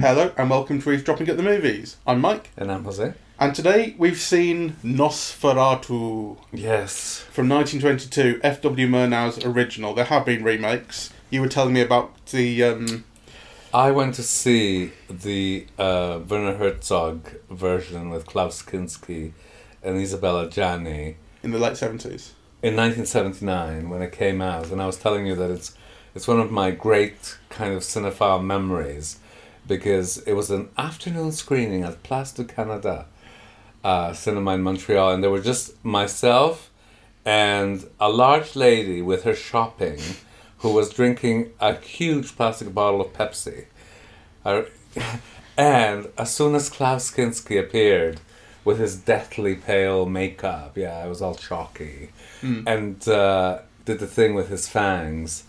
Hello and welcome to Eavesdropping at the Movies. I'm Mike, And I'm Jose. and today we've seen Nosferatu Yes. from 1922, F.W. Murnau's original. There have been remakes. You were telling me about the um, I went to see the uh, Werner Herzog version with Klaus Kinski and Isabelle Adjani in the late 70s. In 1979 when it came out, and I was telling you that it's it's one of my great kind of cinephile memories because it was an afternoon screening at Place du Canada uh, cinema in Montreal, and there were just myself and a large lady with her shopping who was drinking a huge plastic bottle of Pepsi. I- and as soon as Klaus Kinski appeared with his deathly pale makeup, yeah, it was all chalky, and uh, did the thing with his fangs.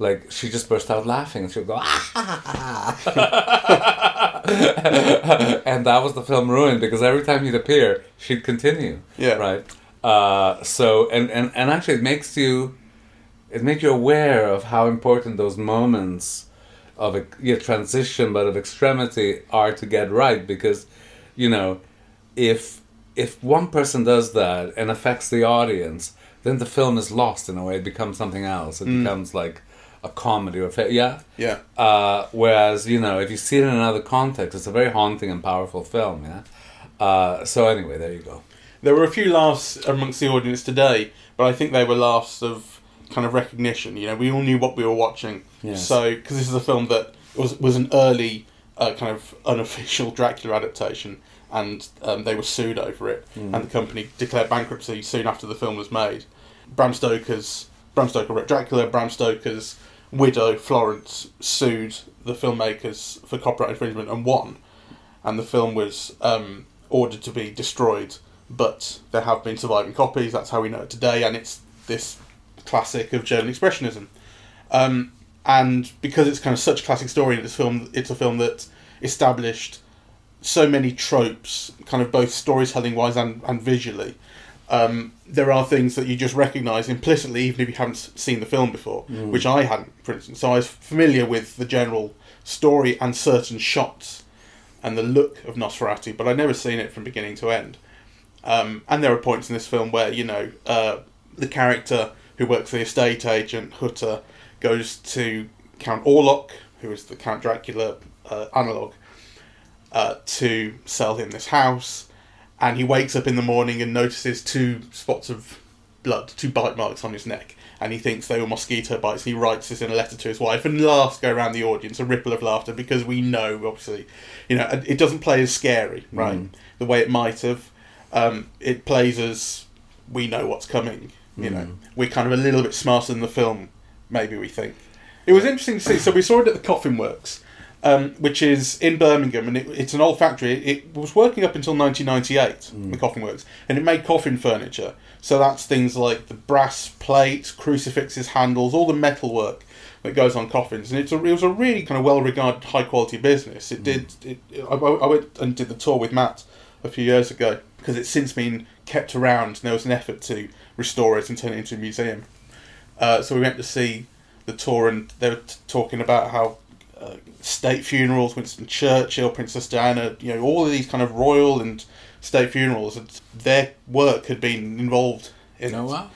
Like she just burst out laughing and she would go, ah! and that was the film ruined because every time he'd appear, she'd continue. Yeah. Right. Uh, so and, and and actually, it makes you, it makes you aware of how important those moments of a yeah, transition, but of extremity, are to get right because, you know, if if one person does that and affects the audience, then the film is lost in a way. It becomes something else. It becomes like a comedy or a yeah. Yeah. Uh, whereas you know, if you see it in another context, it's a very haunting and powerful film. Yeah. Uh, so anyway, there you go. There were a few laughs amongst the audience today, but I think they were laughs of kind of recognition. You know, we all knew what we were watching. Yes. So, because this is a film that was was an early uh, kind of unofficial Dracula adaptation, and um, they were sued over it, and the company declared bankruptcy soon after the film was made. Bram Stoker's Bram Stoker wrote Dracula. Bram Stoker's widow Florence sued the filmmakers for copyright infringement and won and the film was um, ordered to be destroyed. But there have been surviving copies. That's how we know it today, and it's this classic of German expressionism. Um, and because it's kind of such a classic story in this film, it's a film that established so many tropes, kind of both storytelling wise and, and visually. Um, there are things that you just recognise implicitly, even if you haven't seen the film before, which I hadn't, for instance. So I was familiar with the general story and certain shots and the look of Nosferatu, but I'd never seen it from beginning to end. Um, and there are points in this film where, you know, uh, the character who works for the estate agent, Hutter, goes to Count Orlok, who is the Count Dracula uh, analogue, uh, to sell him this house. And he wakes up in the morning and notices two spots of blood, two bite marks on his neck. And he thinks they were mosquito bites. He writes this in a letter to his wife, and laughs go around the audience, a ripple of laughter, because we know, obviously, you know, it doesn't play as scary, right? The way it might have. Um, it plays as we know what's coming. You know, we're kind of a little bit smarter than the film, maybe we think. It was interesting to see. So we saw it at the Coffin Works, um, which is in Birmingham, and it, it's an old factory. It was working up until 1998, the Coffin Works, and it made coffin furniture. So that's things like the brass plates, crucifixes, handles, all the metal work that goes on coffins, and it's a, it was a really kind of well regarded, high quality business. It did. It, I, I went and did the tour with Matt a few years ago because it's since been kept around. And there was an effort to restore it and turn it into a museum. Uh, so we went to see the tour, and they were t- talking about how uh, state funerals, Winston Churchill, Princess Diana, you know, all of these kind of royal and state funerals, and their work had been involved in Oh it. wow.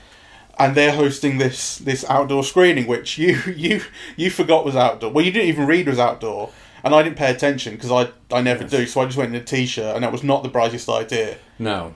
And they're hosting this this outdoor screening, which you you you forgot was outdoor. Well, you didn't even read was outdoor, and I didn't pay attention because I I never do. So I just went in a t-shirt, and that was not the brightest idea. No.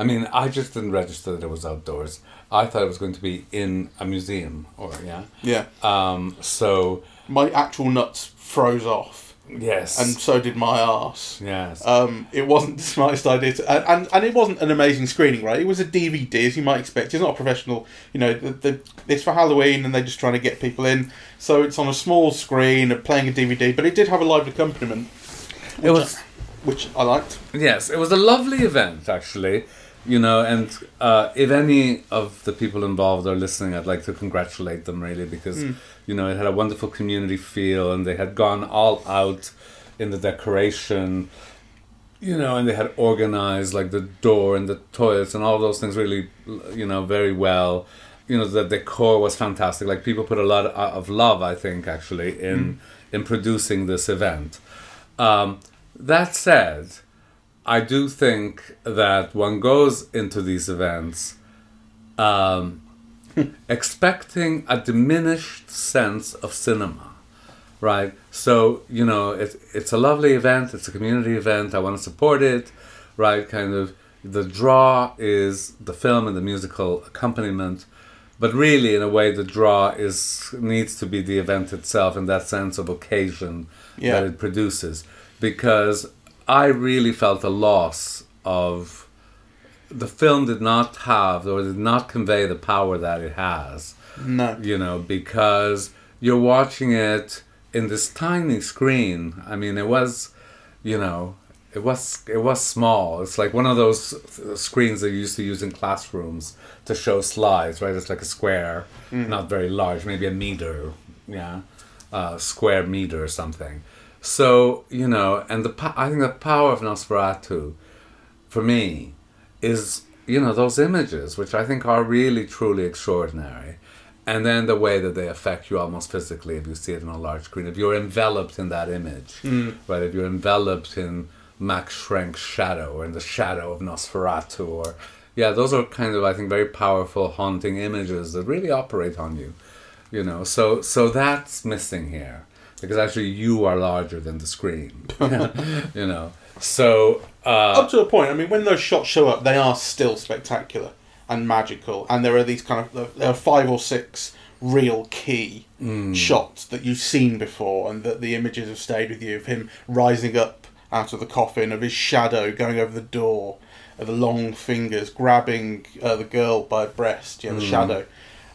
I mean, I just didn't register that it was outdoors. I thought it was going to be in a museum, or yeah. Yeah, Um. So my actual nuts froze off, yes. and so did my arse. yes. Um, it wasn't the smartest idea, to, and, and and it wasn't an amazing screening, right? It was a DVD, as you might expect. It's not a professional, you know. The, the, it's for Halloween, and they're just trying to get people in. So it's on a small screen, and playing a DVD, but it did have a live accompaniment, it was. which I liked. Yes, it was a lovely event, actually. You know, and uh, if any of the people involved are listening, I'd like to congratulate them really because you know it had a wonderful community feel, and they had gone all out in the decoration. You know, and they had organized like the door and the toilets and all those things really, you know, very well. you know the decor was fantastic. Like people put a lot of love, I think, actually in in producing this event. Um, that said, I do think that one goes into these events um, expecting a diminished sense of cinema, right? So you know, it, it's a lovely event. It's a community event. I want to support it, right? Kind of the draw is the film and the musical accompaniment, but really, in a way, the draw is needs to be the event itself and that sense of occasion Yeah. that it produces. Because I really felt a loss of the film did not have or did not convey the power that it has No. you know, because you're watching it in this tiny screen. I mean, it was, you know, it was it was small. It's like one of those uh, screens they used to use in classrooms to show slides, right? It's like a square, not very large, maybe a meter, yeah, uh, square meter or something. So you know, and the I think the power of Nosferatu, for me, is you know those images which i think are really truly extraordinary and then the way that they affect you almost physically if you see it on a large screen. If you're enveloped in that image mm. right if you're enveloped in max schreck's shadow or in the shadow of nosferatu or yeah those are kind of i think very powerful haunting images that really operate on you you know. So so that's missing here because actually you are larger than the screen you know so uh, Up to a point. I mean, when those shots show up, they are still spectacular and magical, and there are these kind of there are five or six real key Hmm. shots that you've seen before, and that the images have stayed with you of him rising up out of the coffin, of his shadow going over the door, of the long fingers grabbing uh, the girl by the breast, yeah, the Hmm. shadow.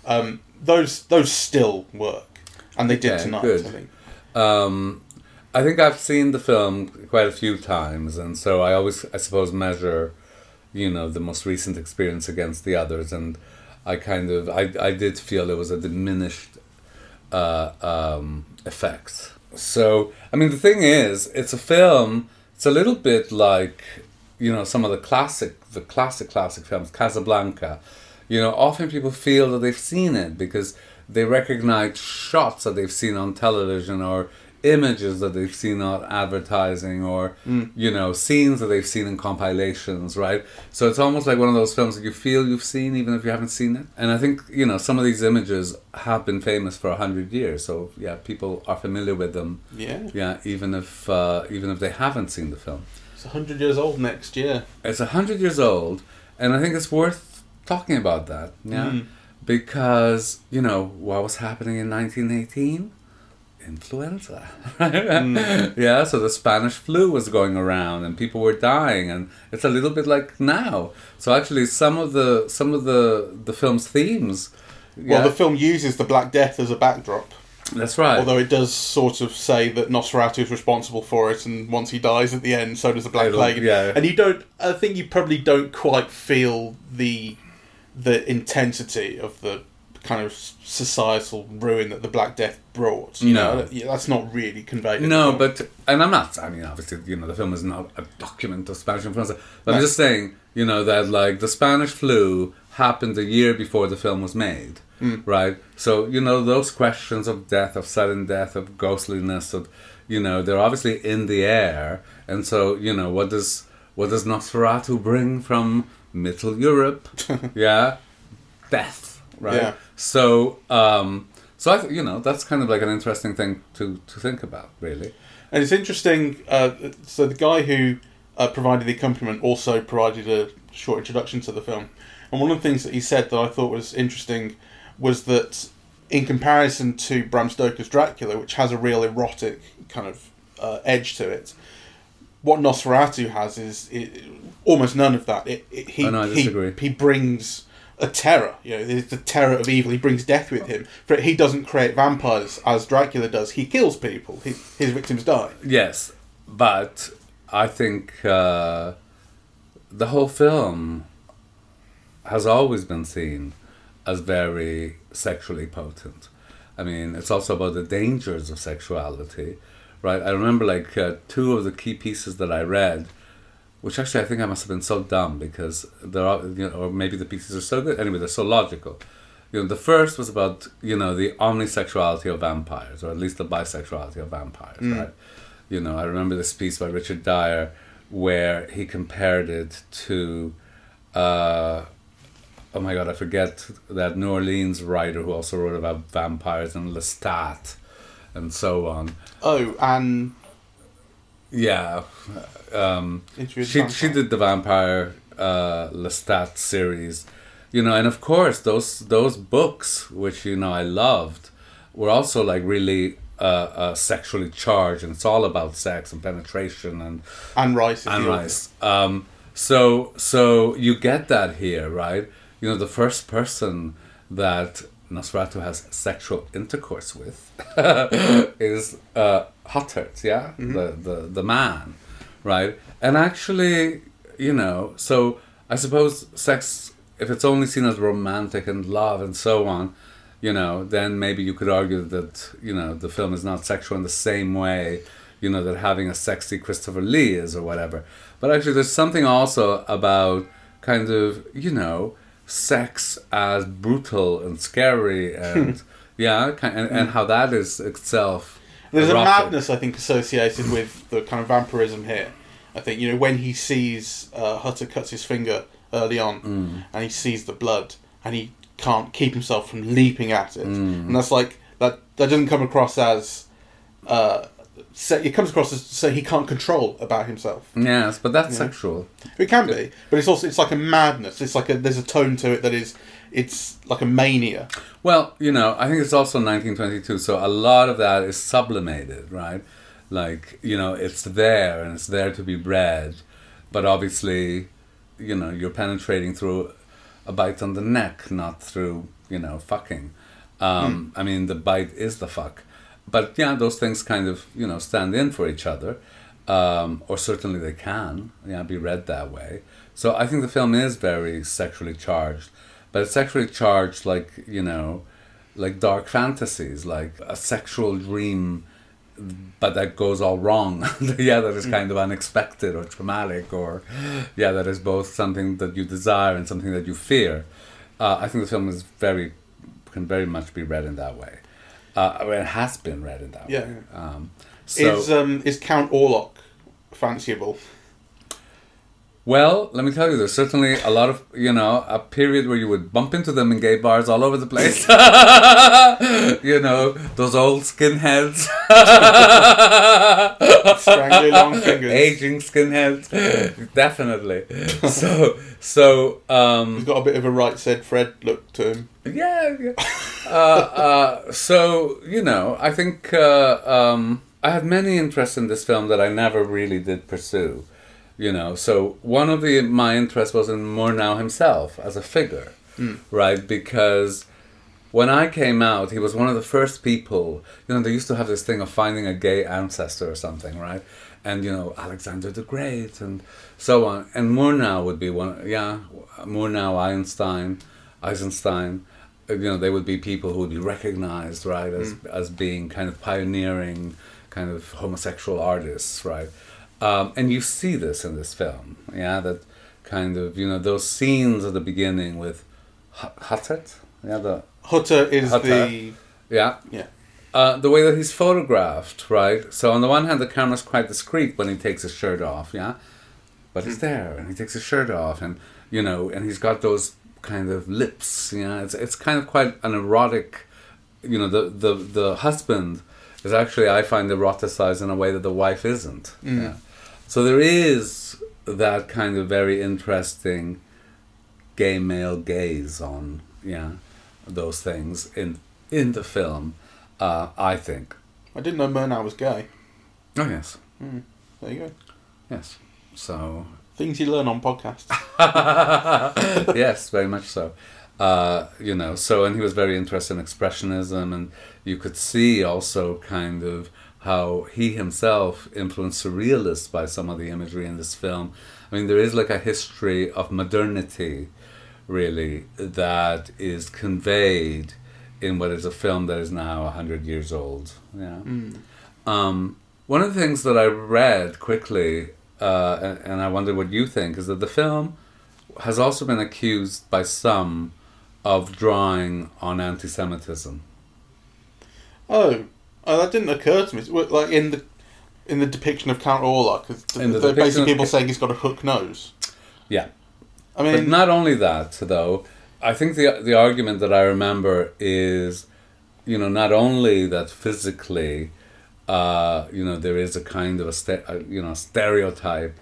Um, those those still work, and they did tonight. good. I think. Um, I think I've seen the film quite a few times, and so I always, I suppose, measure, you know, the most recent experience against the others, and I kind of, I, I did feel it was a diminished uh, um, effect. So, I mean, the thing is, it's a film. It's a little bit like, you know, some of the classic, the classic, classic films, Casablanca. You know, often people feel that they've seen it because they recognize shots that they've seen on television or images that they've seen on advertising or you know scenes that they've seen in compilations right? So it's almost like one of those films that you feel you've seen even if you haven't seen it. And i think you know some of these images have been famous for a hundred years. So yeah people are familiar with them. Yeah, yeah even if uh, even if they haven't seen the film. It's hundred years old next year. it's a hundred years old, and I think it's worth talking about that. Yeah, Mm. because you know what was happening in 1918, influenza. yeah, so the Spanish flu was going around, and people were dying, and it's a little bit like now. So actually, some of the some of the the film's themes. Yeah, Well, the film uses the Black Death as a backdrop. that's right. Although it does sort of say that Nosferatu is responsible for it, and once he dies at the end, so does the Black Plague. yeah. And you don't. I think you probably don't quite feel the the intensity of the kind of societal ruin that the Black Death brought. You No. know, that's not really conveyed. No, but and I'm not. I mean, obviously, you know, the film is not a document of Spanish influenza. But I'm just saying, you know, that like the Spanish flu happened a year before the film was made, mm. right? So you know, those questions of death, of sudden death, of ghostliness, of you know, they're obviously in the air. And so, you know, what does what does Nosferatu bring from Middle Europe? yeah, death, right? Yeah. So, um, so I, you know, that's kind of like an interesting thing to to think about, really. And it's interesting. Uh, so the guy who uh, provided the accompaniment also provided a short introduction to the film, and one of the things that he said that I thought was interesting was that in comparison to Bram Stoker's Dracula, which has a real erotic kind of uh, edge to it, what Nosferatu has is it, almost none of that. It, it, he, Oh, no, I he, he brings a terror. You know, the terror of evil. He brings death with him. But he doesn't create vampires as Dracula does. He kills people. He, his victims die. Yes, but I think uh, the whole film has always been seen as very sexually potent. I mean, it's also about the dangers of sexuality, right? I remember like uh, two of the key pieces that I read, which actually I think I must have been so dumb because there are, you know, or maybe the pieces are so good. Anyway, they're so logical. you know, the first was about you know the omnisexuality of vampires, or at least the bisexuality of vampires, right? You know, I remember this piece by Richard Dyer where he compared it to, uh, oh my god, I forget that New Orleans writer who also wrote about vampires and Lestat, and so on. Oh, and Yeah, um, she she did the vampire uh, Lestat series, you know, and of course those those books, which you know I loved, were also like really uh, uh, sexually charged, and it's all about sex and penetration and and Rice. And rice. Um, so so you get that here, right? You know, the first person that Nosferatu has sexual intercourse with is uh, yeah, the, the the man, right? And actually, you know, so I suppose sex, if it's only seen as romantic and love and so on, you know, then maybe you could argue that you know the film is not sexual in the same way, you know, that having a sexy Christopher Lee is or whatever. But actually, there's something also about kind of you know sex as brutal and scary and yeah, and, and how that is itself. There's a madness, I think, associated with the kind of vampirism here. I think you know when he sees uh, Hutter cuts his finger early on, Mm. and he sees the blood, and he can't keep himself from leaping at it, Mm. and that's like that. That doesn't come across as. Uh, se- it comes across as so he can't control about himself. Yes, but that's Yeah. sexual. It can be, but it's also it's like a madness. It's like a there's a tone to it that is it's like a mania. Well, you know, I think it's also 1922, so a lot of that is sublimated, right? Like, you know, it's there and it's there to be read, but obviously, you know, you're penetrating through a bite on the neck, not through, you know, fucking. Um, I mean, the bite is the fuck. But yeah, those things kind of, you know, stand in for each other, um, or certainly they can, yeah, be read that way. So I think the film is very sexually charged, but it's sexually charged like, you know, like dark fantasies, like a sexual dream, but that goes all wrong. yeah, that is kind of unexpected or traumatic, or yeah, that is both something that you desire and something that you fear. Uh, I think the film is very can very much be read in that way. Uh, it has been read in that Yeah. way. Um, so, is um is Count Orlok fanciable? Well, let me tell you, there's certainly a lot of, you know, a period where you would bump into them in gay bars all over the place. you know, those old skinheads. Strangely long fingers. Aging skinheads. Definitely. So, so, um, He's got a bit of a right said Fred look to him. yeah, yeah. Uh, uh, so you know, I think uh, um, I had many interests in this film that I never really did pursue. You know, so one of the my interests was in Murnau himself as a figure, right? Because when I came out, he was one of the first people. You know, they used to have this thing of finding a gay ancestor or something, right? And you know, Alexander the Great and so on. And Murnau would be one. Yeah, Murnau, Einstein, Eisenstein. uh, You know, they would be people who would be recognized, right, as as being kind of pioneering, kind of homosexual artists, right? Um, and you see this in this film, yeah, that kind of you know those scenes at the beginning with H- Hattet, yeah, the Hutter is Hutter. the yeah. yeah. Uh, the way that he's photographed, right? So on the one hand, the camera's quite discreet when he takes his shirt off, yeah, but he's there and he takes his shirt off, and you know, and he's got those kind of lips, you know. It's it's kind of quite an erotic, you know. The the the husband is actually I find eroticized in a way that the wife isn't. Yeah. So there is that kind of very interesting gay male gaze on yeah those things in in the film. Uh, I think. I didn't know Murnau was gay. Oh yes, There you go. yes. So Things you learn on podcasts. yes, very much so. Uh, you know, so and he was very interested in expressionism, and you could see also kind of how he himself influenced surrealists by some of the imagery in this film. I mean, there is like a history of modernity, really, that is conveyed in what is a film that is now hundred years old. Yeah. Um, one of the things that I read quickly, uh, and, and I wonder what you think, is that the film has also been accused by some of drawing on anti-Semitism. Oh, oh, that didn't occur to me. Like in the in the depiction of Count Orlok, the the, depiction basically people saying he's got a hook nose. Yeah. I But mean, not only that, though, I think the the argument that I remember is, you know, not only that physically, uh, you know, there is a kind of a ste- uh, you know stereotype,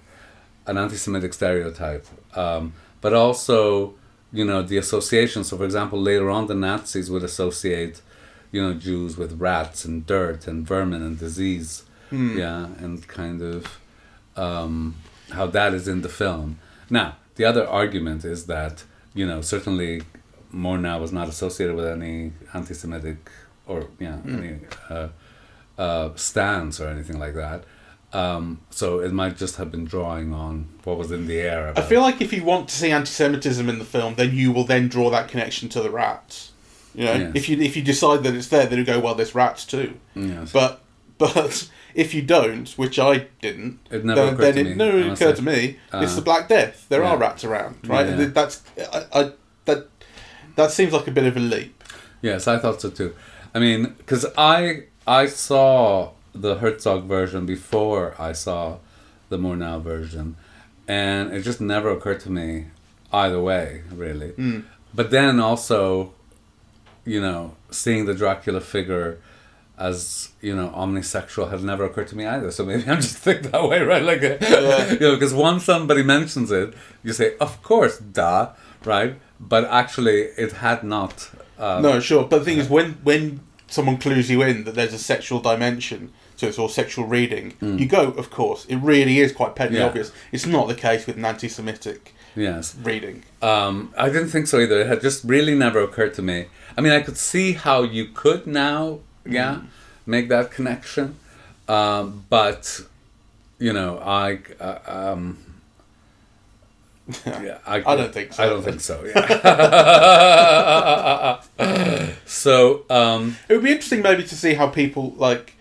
an anti-Semitic stereotype, um, but also, you know, the association. So, for example, later on, the Nazis would associate, you know, Jews with rats and dirt and vermin and disease, yeah, and kind of um, how that is in the film. Now, the other argument is that, you know, certainly Murnau was not associated with any anti Semitic or, yeah, any uh, uh, stance or anything like that. Um, so it might just have been drawing on what was in the air. I feel like if you want to see anti-Semitism in the film, then you will then draw that connection to the rats. You know, Yes. if you if you decide that it's there, then you go, well, there's rats too. Yes. But but if you don't, which I didn't, It never then, occurred then to it me, never honestly. occurred to me. it's Uh, the Black Death. There yeah. are rats around, right? Yeah. And That's I, I that that seems like a bit of a leap. Yes, I thought so too. I mean, because I I saw the Herzog version before I saw the Murnau version, and it just never occurred to me either way, really. But then also, you know, seeing the Dracula figure as you know omnisexual had never occurred to me either. So maybe I'm just think that way, right? Like, Yeah. you know, because once somebody mentions it, you say, "Of course, da right? But actually, it had not. Uh, no, sure. But the thing is, when when someone clues you in that there's a sexual dimension so it's all sexual reading, you go, of course. It really is quite petty Mm. Yeah. obvious. It's not the case with an anti-Semitic Yes. reading. Um, I didn't think so either. It had just really never occurred to me. I mean, I could see how you could now, yeah, make that connection. Um, but, you know, I, uh, um, yeah, I, I don't think so. I don't think so. Yeah. so, um, It would be interesting maybe to see how people like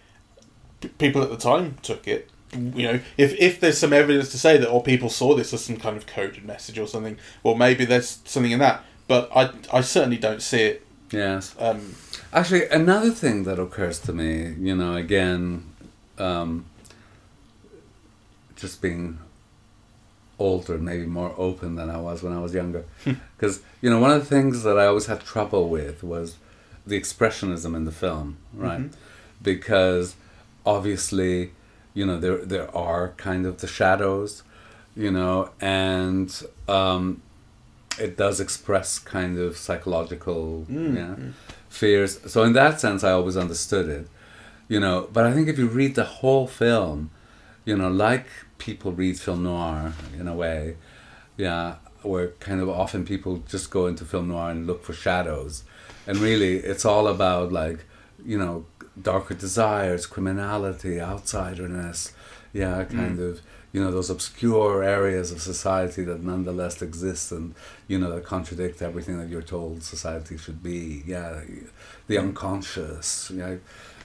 p- people at the time took it. You know, if if there's some evidence to say that, or people saw this as some kind of coded message or something, well, maybe there's something in that. But I I certainly don't see it. Yes. Um, Actually, another thing that occurs to me, you know, again, um, just being older, maybe more open than I was when I was younger. Because, you know, one of the things that I always had trouble with was the expressionism in the film, right? Because obviously, you know, there, there are kind of the shadows, you know, and um, it does express kind of psychological mm, yeah, mm. fears. So in that sense, I always understood it, you know. But I think if you read the whole film, you know, like people read film noir in a way, yeah, where kind of often people just go into film noir and look for shadows, and really it's all about like, you know, darker desires, criminality, outsiderness, yeah, kind of you know those obscure areas of society that nonetheless exist and you know that contradict everything that you're told society should be yeah the unconscious yeah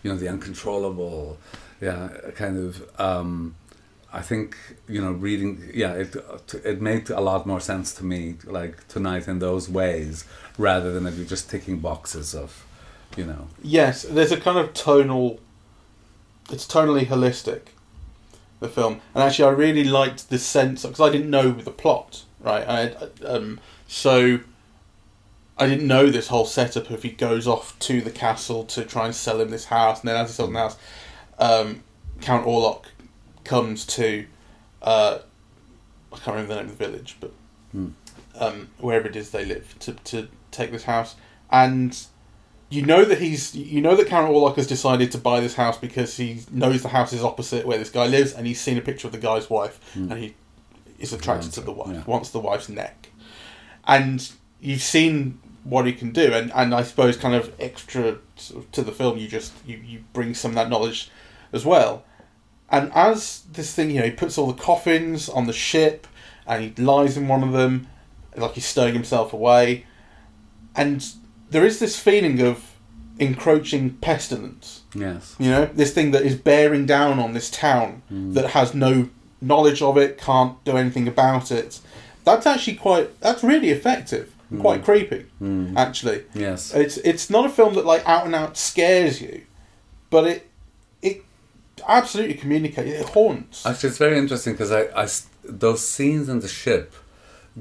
you know the uncontrollable yeah kind of um i think you know reading yeah it it made a lot more sense to me like tonight in those ways rather than if you're just ticking boxes of you know yes, there's a kind of tonal. It's tonally holistic. The film, and actually, I really liked the sense because I didn't know the plot, right? I, um, so I didn't know this whole setup of he goes off to the castle to try and sell him this house, and then as he sells the house, um, Count Orlok comes to uh, I can't remember the name of the village, but Hmm. um, wherever it is they live to to take this house, and you know that he's you know that Count Orlok has decided to buy this house because he knows the house is opposite where this guy lives, and he's seen a picture of the guy's wife, hmm. and he is attracted to the wife, yeah. wants the wife's neck, and you've seen what he can do, and, and I suppose kind of extra to the film, you just you, you bring some of that knowledge as well, and as this thing, you know, he puts all the coffins on the ship, and he lies in one of them, like he's stowing himself away, and there is this feeling of encroaching pestilence. yes You know, this thing that is bearing down on this town that has no knowledge of it, can't do anything about it. That's actually quite. That's really effective. and quite creepy. Mm. Actually, Yes. it's it's not a film that like out and out scares you, but it it absolutely communicates. It haunts. Actually, it's very interesting because I, I those scenes in the ship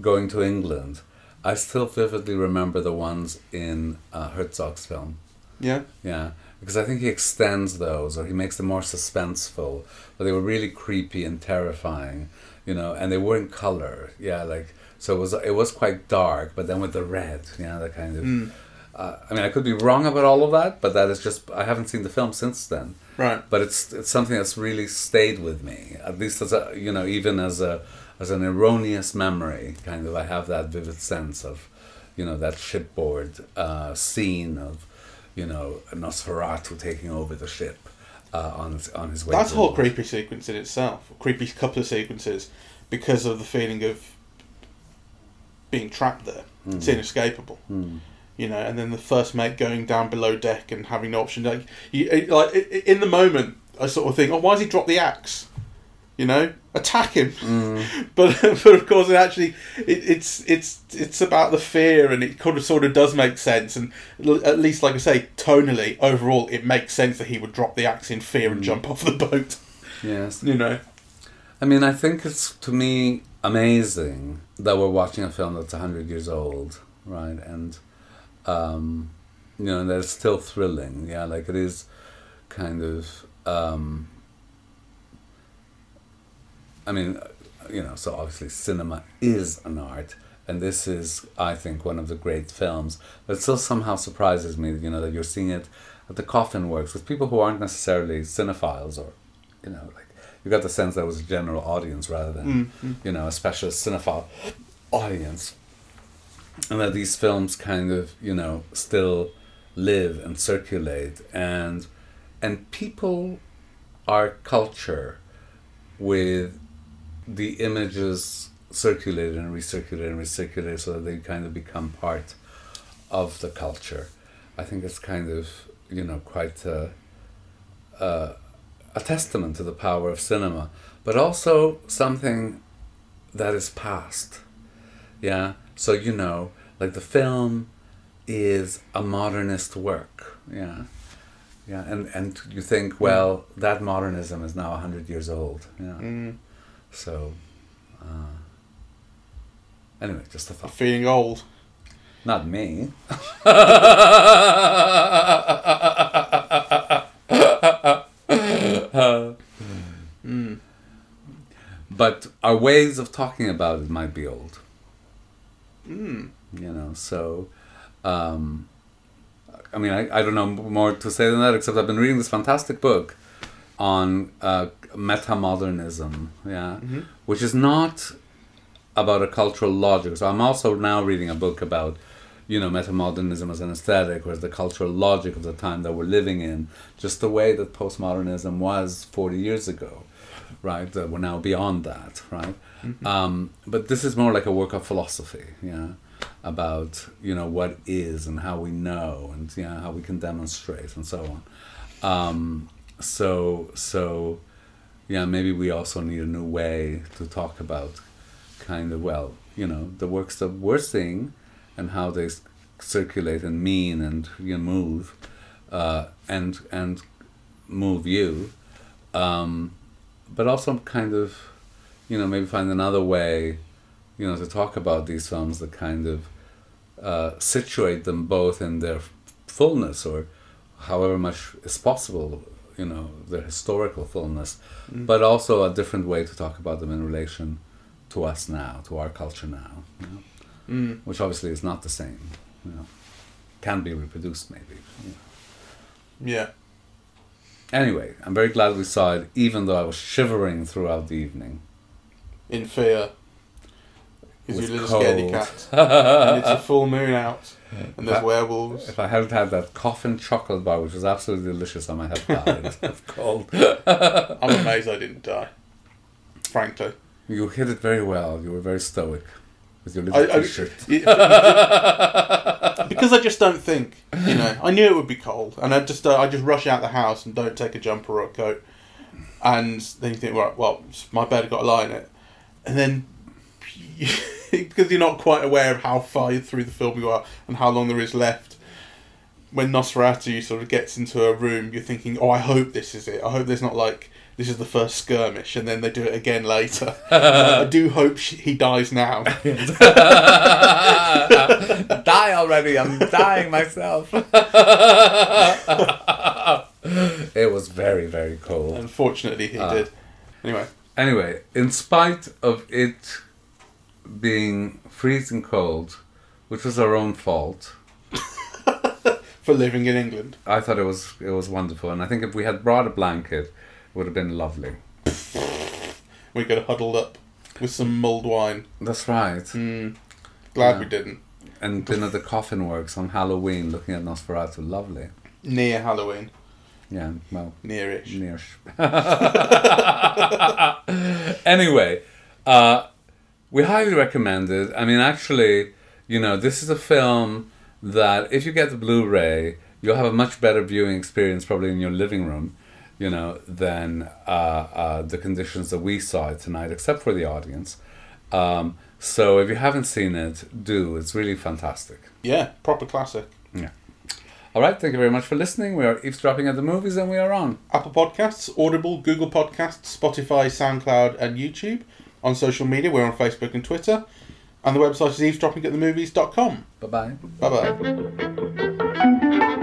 going to England, I still vividly remember the ones in uh, Herzog's film. yeah, Yeah, because I think he extends those or he makes them more suspenseful, but they were really creepy and terrifying, you know, and they were in color. Yeah, like so it was it was quite dark, but then with the red, yeah, that kind of. Mm. Uh, I mean, I could be wrong about all of that, but that is just I haven't seen the film since then right. but it's it's something that's really stayed with me at least as a you know even as a as an erroneous memory kind of i have that vivid sense of you know that shipboard uh, scene of you know nosferatu taking over the ship uh, on his, on his way That's a whole creepy sequence in itself. Creepy couple of sequences because of the feeling of being trapped there. It's inescapable. Mm. You know, and then the first mate going down below deck and having no option. Like, you, like in the moment, I sort of think, "Oh, why has he dropped the axe?" You know, attack him. but but of course, it actually it, it's it's it's about the fear, and it kind of sort of does make sense. And l- at least, like I say, tonally, overall, it makes sense that he would drop the axe in fear and jump off the boat. yes You know. I mean, I think it's to me amazing that we're watching a film that's hundred years old, right? And um, you know, and that it's still thrilling. Yeah, like it is kind of. Um, I mean, you know, so obviously cinema is an art, and this is, I think, one of the great films. But it still somehow surprises me, you know, that you're seeing it at the Coffin Works with people who aren't necessarily cinephiles or, you know, like you got the sense that it was a general audience rather than, mm, mm. you know, a specialist cinephile audience, and that these films kind of, you know, still live and circulate, and and people are culture with the images circulated and recirculated and recirculated so that they kind of become part of the culture. I think it's kind of, you know, quite a, a, a testament to the power of cinema, but also something that is past. Yeah? So, you know, like the film is a modernist work. Yeah. Yeah, and, and you think, well, that modernism is now 100 years old. Yeah. Mm. So, uh, anyway, just a thought. Feeling old. Not me. Mm. But our ways of talking about it might be old. Mm. You know, so. Um, I mean, I, I don't know more to say than that, except I've been reading this fantastic book on uh, metamodernism, yeah, Mhm. which is not about a cultural logic. So I'm also now reading a book about, you know, metamodernism as an aesthetic, or as the cultural logic of the time that we're living in, just the way that postmodernism was 40 years ago, right? That we're now beyond that, right? Um, but this is more like a work of philosophy, yeah, about you know what is and how we know and yeah how we can demonstrate and so on. Um, so so yeah, maybe we also need a new way to talk about kind of well, you know, the works that we're seeing and how they circulate and mean and you know, move uh, and and move you, um, but also kind of you know maybe find another way you know to talk about these films that kind of uh, situate them both in their fullness or however much is possible you know their historical fullness but also a different way to talk about them in relation to us now to our culture now you know? Mm. which obviously is not the same you know can be reproduced maybe you know. Yeah. anyway i'm very glad we saw it even though i was shivering throughout the evening In fear. Because you're a little scaredy cold. cat. and it's a full moon out. And there's That- werewolves. If I hadn't had that coffin chocolate bar, which was absolutely delicious, I might have died of cold. I'm amazed I didn't die. Frankly. You hit it very well. You were very stoic with your little I- I- t-shirt. because I just don't think, you know, I knew it would be cold, and I just uh, I just rush out the house and don't take a jumper or a coat, and then you think, right, well, my bed got a lie in it, and then because you're not quite aware of how far through the film you are and how long there is left. When Nosferatu sort of gets into a room, you're thinking, "Oh, I hope this is it. I hope there's not like this is the first skirmish, and then they do it again later." Uh, I do hope she, he dies now. Die already! I'm dying myself. it was very, very cold. Unfortunately, he ah. did. Anyway, Anyway, in spite of it being freezing cold, which was our own fault, for living in England, I thought it was it was wonderful, and I think if we had brought a blanket, it would have been lovely. we got huddled up with some mulled wine. That's right. Mm, glad Yeah. we didn't. And been at the Coffin Works on Halloween, looking at Nosferatu. Lovely. Near Halloween, Yeah. Well, nearish. near. anyway, uh, we highly recommend it. I mean, actually, you know, this is a film that if you get the Blu-ray, you'll have a much better viewing experience probably in your living room, you know, than uh, uh, the conditions that we saw it tonight, except for the audience. Um, so if you haven't seen it, do. It's really fantastic. Yeah, proper classic. Yeah. All right, thank you very much for listening. We are eavesdropping at the movies, and we are on. Apple Podcasts, Audible, Google Podcasts, Spotify, SoundCloud, and YouTube on social media. We're on Facebook and Twitter. And the website is eavesdroppingatthemovies.com. Bye bye. Bye bye.